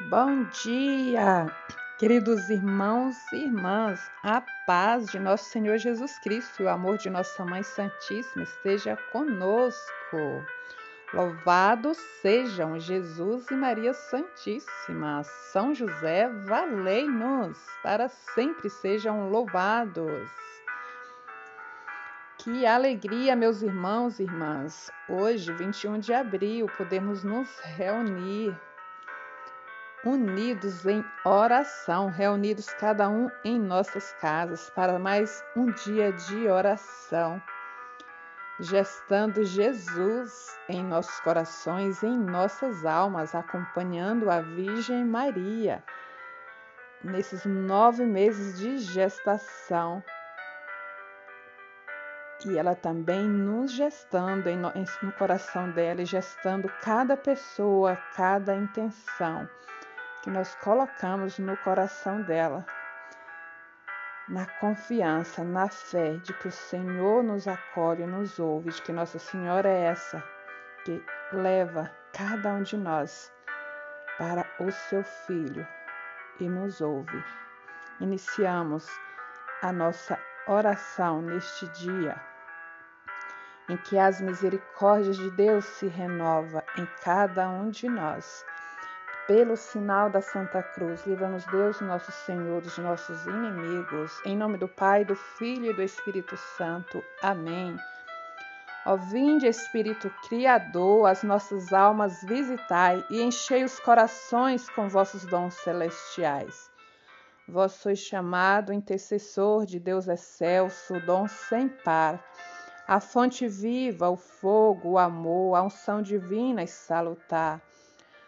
Bom dia, queridos irmãos e irmãs. A paz de nosso Senhor Jesus Cristo e o amor de nossa Mãe Santíssima esteja conosco. Louvado sejam Jesus e Maria Santíssima. São José, valei-nos, para sempre sejam louvados. Que alegria, meus irmãos e irmãs. Hoje, 21 de abril, podemos nos reunir unidos em oração, reunidos cada um em nossas casas para mais um dia de oração gestando Jesus em nossos corações, em nossas almas, acompanhando a Virgem Maria nesses nove meses de gestação. E ela também nos gestando em, no coração dela e gestando cada pessoa, cada intenção que nós colocamos no coração dela na confiança, na fé de que o Senhor nos acolhe nos ouve, de que Nossa Senhora é essa que leva cada um de nós para o seu Filho e nos ouve. Iniciamos a nossa oração neste dia em que as misericórdias de Deus se renova em cada um de nós pelo sinal da Santa Cruz, livra-nos Deus, nosso Senhor, dos nossos inimigos. Em nome do Pai, do Filho e do Espírito Santo. Amém. Ó vinde, Espírito Criador, as nossas almas visitai e enchei os corações com vossos dons celestiais. Vós sois chamado intercessor de Deus excelso, dom sem par, a fonte viva, o fogo, o amor, a unção divina e salutar.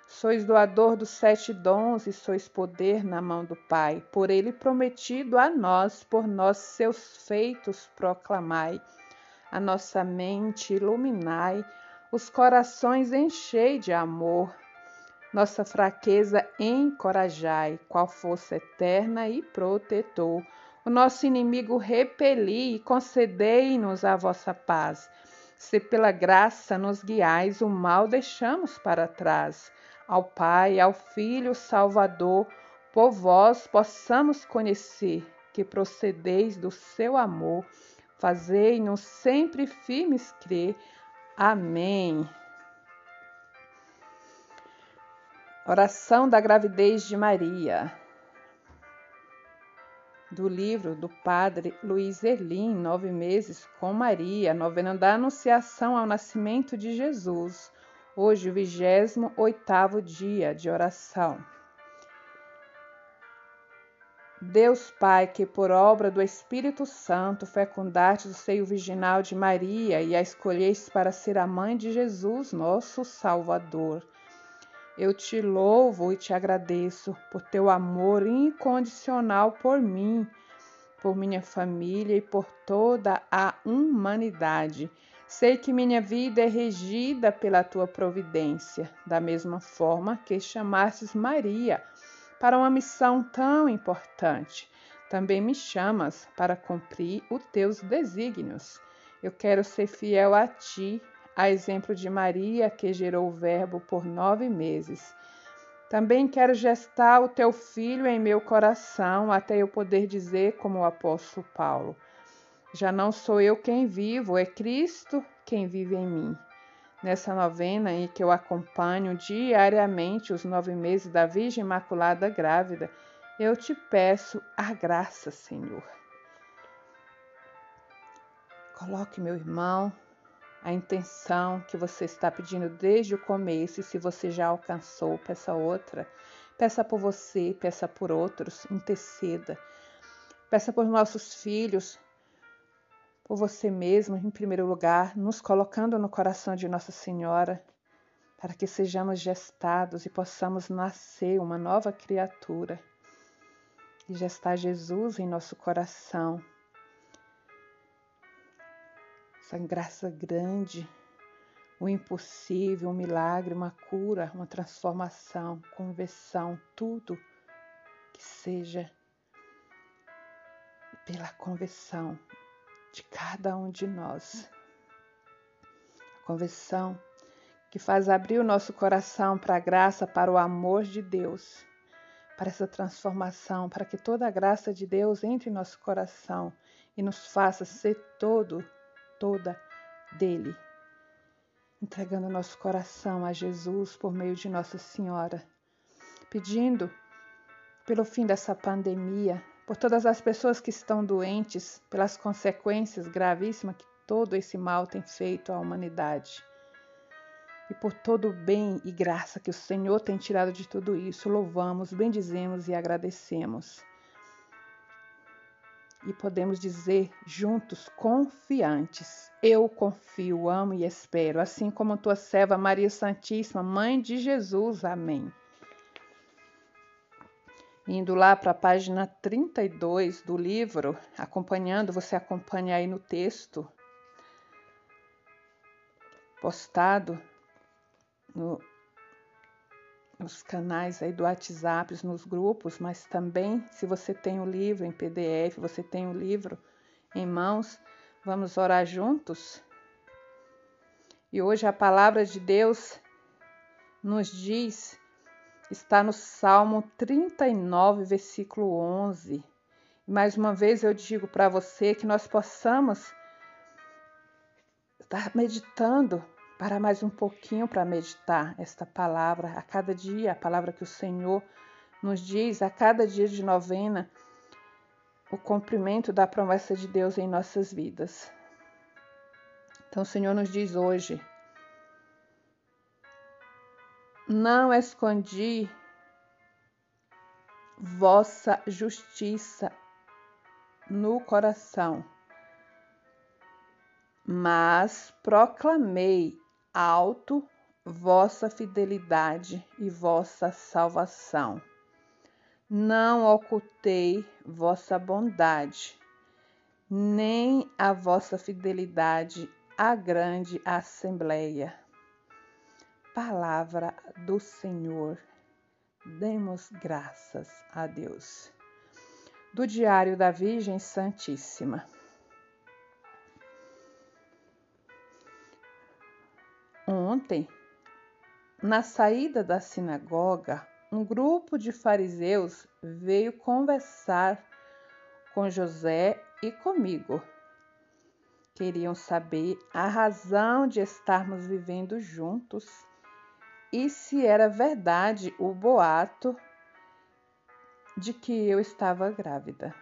Sois doador dos sete dons e sois poder na mão do Pai. Por ele prometido a nós, por nós seus feitos proclamai. A nossa mente iluminai, os corações enchei de amor. Nossa fraqueza encorajai, qual força eterna e protetor. O nosso inimigo repeli e concedei-nos a vossa paz. Se pela graça nos guiais, o mal deixamos para trás ao Pai, ao Filho Salvador, por vós possamos conhecer que procedeis do seu amor, fazei-nos sempre firmes crer. Amém. Oração da gravidez de Maria. Do livro do padre Luiz Erlim, Nove Meses com Maria, novena da Anunciação ao Nascimento de Jesus hoje o 28 dia de oração. Deus Pai, que por obra do Espírito Santo fecundaste o seio virginal de Maria e a escolheste para ser a mãe de Jesus, nosso Salvador. Eu te louvo e te agradeço por teu amor incondicional por mim, por minha família e por toda a humanidade. Sei que minha vida é regida pela tua providência, da mesma forma que chamastes Maria para uma missão tão importante. Também me chamas para cumprir os teus desígnios. Eu quero ser fiel a ti, a exemplo de Maria, que gerou o Verbo por nove meses. Também quero gestar o teu filho em meu coração, até eu poder dizer, como o apóstolo Paulo: já não sou eu quem vivo, é Cristo quem vive em mim. Nessa novena em que eu acompanho diariamente os nove meses da Virgem Imaculada Grávida, eu te peço a graça, Senhor. Coloque, meu irmão, a intenção que você está pedindo desde o começo, e se você já alcançou, peça outra. Peça por você, peça por outros, interceda. Peça por nossos filhos, por você mesmo, em primeiro lugar, nos colocando no coração de Nossa Senhora, para que sejamos gestados e possamos nascer uma nova criatura e gestar Jesus em nosso coração. Essa graça grande, o impossível, um milagre, uma cura, uma transformação, conversão, tudo que seja pela conversão de cada um de nós. A conversão que faz abrir o nosso coração para a graça, para o amor de Deus, para essa transformação, para que toda a graça de Deus entre em nosso coração e nos faça ser todo, toda dele. Entregando nosso coração a Jesus por meio de Nossa Senhora, pedindo pelo fim dessa pandemia, por todas as pessoas que estão doentes, pelas consequências gravíssimas que todo esse mal tem feito à humanidade. E por todo o bem e graça que o Senhor tem tirado de tudo isso, louvamos, bendizemos e agradecemos. E podemos dizer juntos, confiantes: Eu confio, amo e espero, assim como tua serva Maria Santíssima, Mãe de Jesus. Amém. Indo lá para a página 32 do livro, acompanhando, você acompanha aí no texto postado no, nos canais aí do WhatsApp, nos grupos, mas também se você tem o livro em PDF, você tem o livro em mãos, vamos orar juntos. E hoje a palavra de Deus nos diz, está no Salmo 39, versículo 11. Mais uma vez eu digo para você que nós possamos estar meditando para mais um pouquinho para meditar esta palavra a cada dia, a palavra que o Senhor nos diz a cada dia de novena, o cumprimento da promessa de Deus em nossas vidas. Então o Senhor nos diz hoje: Não escondi vossa justiça no coração, mas proclamei alto vossa fidelidade e vossa salvação. Não ocultei vossa bondade, nem a vossa fidelidade à grande assembleia. Palavra do Senhor. Demos graças a Deus. Do Diário da Virgem Santíssima. Ontem, na saída da sinagoga, um grupo de fariseus veio conversar com José e comigo. Queriam saber a razão de estarmos vivendo juntos e se era verdade o boato de que eu estava grávida.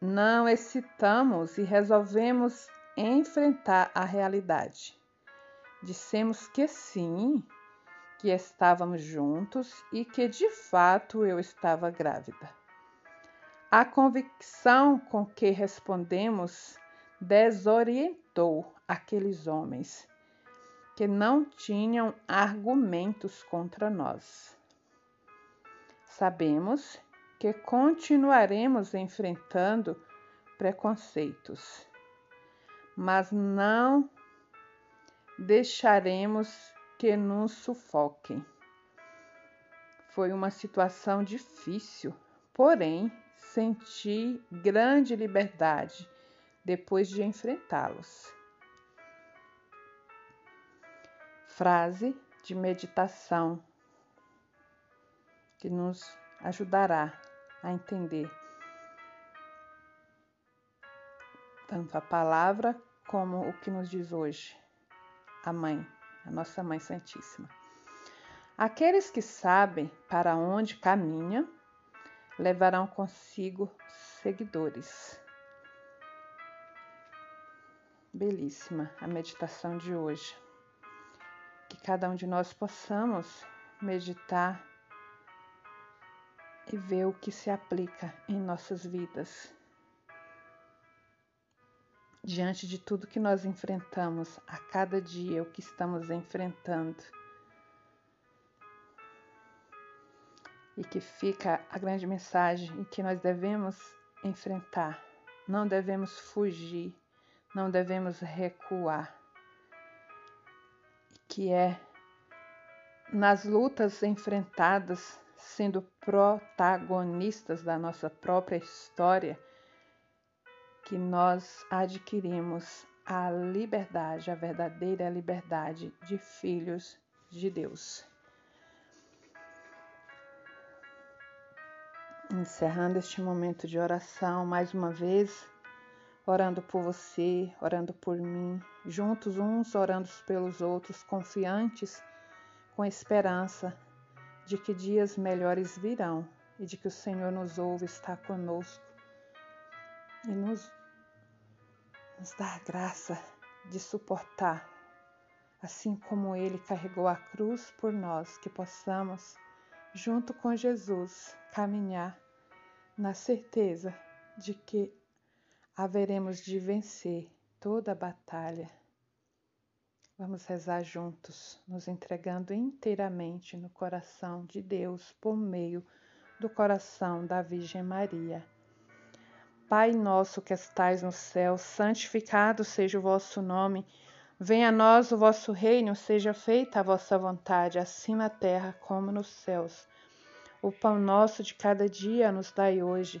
Não hesitamos e resolvemos enfrentar a realidade. Dissemos que sim, que estávamos juntos e que de fato eu estava grávida. A convicção com que respondemos desorientou aqueles homens que não tinham argumentos contra nós. Sabemos que continuaremos enfrentando preconceitos, mas não deixaremos que nos sufoquem. Foi uma situação difícil, porém senti grande liberdade depois de enfrentá-los. Frase de meditação que nos ajudará a entender tanto a palavra como o que nos diz hoje a Mãe, a nossa Mãe Santíssima. Aqueles que sabem para onde caminha levarão consigo seguidores. Belíssima a meditação de hoje. Que cada um de nós possamos meditar e ver o que se aplica em nossas vidas diante de tudo que nós enfrentamos a cada dia, o que estamos enfrentando. E que fica a grande mensagem que nós devemos enfrentar, não devemos fugir, não devemos recuar. Que é nas lutas enfrentadas, sendo protagonistas da nossa própria história, que nós adquirimos a liberdade, a verdadeira liberdade de filhos de Deus. Encerrando este momento de oração, mais uma vez, orando por você, orando por mim, juntos uns orando pelos outros, confiantes, com esperança de que dias melhores virão e de que o Senhor nos ouve, está conosco e nos, nos dá a graça de suportar, assim como Ele carregou a cruz por nós, que possamos, junto com Jesus, caminhar na certeza de que haveremos de vencer toda a batalha. Vamos rezar juntos, nos entregando inteiramente no coração de Deus por meio do coração da Virgem Maria. Pai nosso que estais no céu, santificado seja o vosso nome. Venha a nós o vosso reino, seja feita a vossa vontade, assim na terra como nos céus. O pão nosso de cada dia nos dai hoje.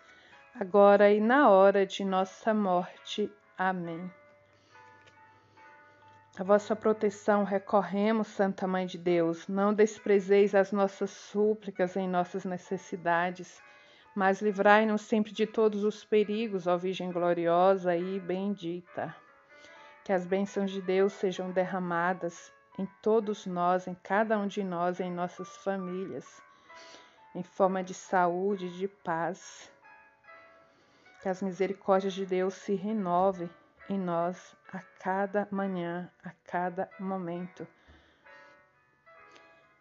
agora e na hora de nossa morte. Amém. A vossa proteção recorremos, Santa Mãe de Deus. Não desprezeis as nossas súplicas em nossas necessidades, mas livrai-nos sempre de todos os perigos, ó Virgem gloriosa e bendita. Que as bênçãos de Deus sejam derramadas em todos nós, em cada um de nós, em nossas famílias em forma de saúde, de paz. Que as misericórdias de Deus se renovem em nós a cada manhã, a cada momento.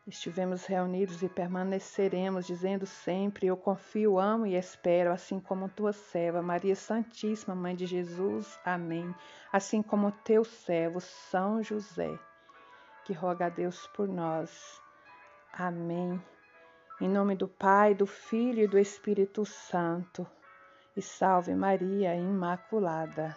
Estivemos reunidos e permaneceremos, dizendo sempre: Eu confio, amo e espero, assim como tua serva, Maria Santíssima, Mãe de Jesus. Amém. Assim como teu servo, São José, que roga a Deus por nós. Amém. Em nome do Pai, do Filho e do Espírito Santo. E salve Maria Imaculada.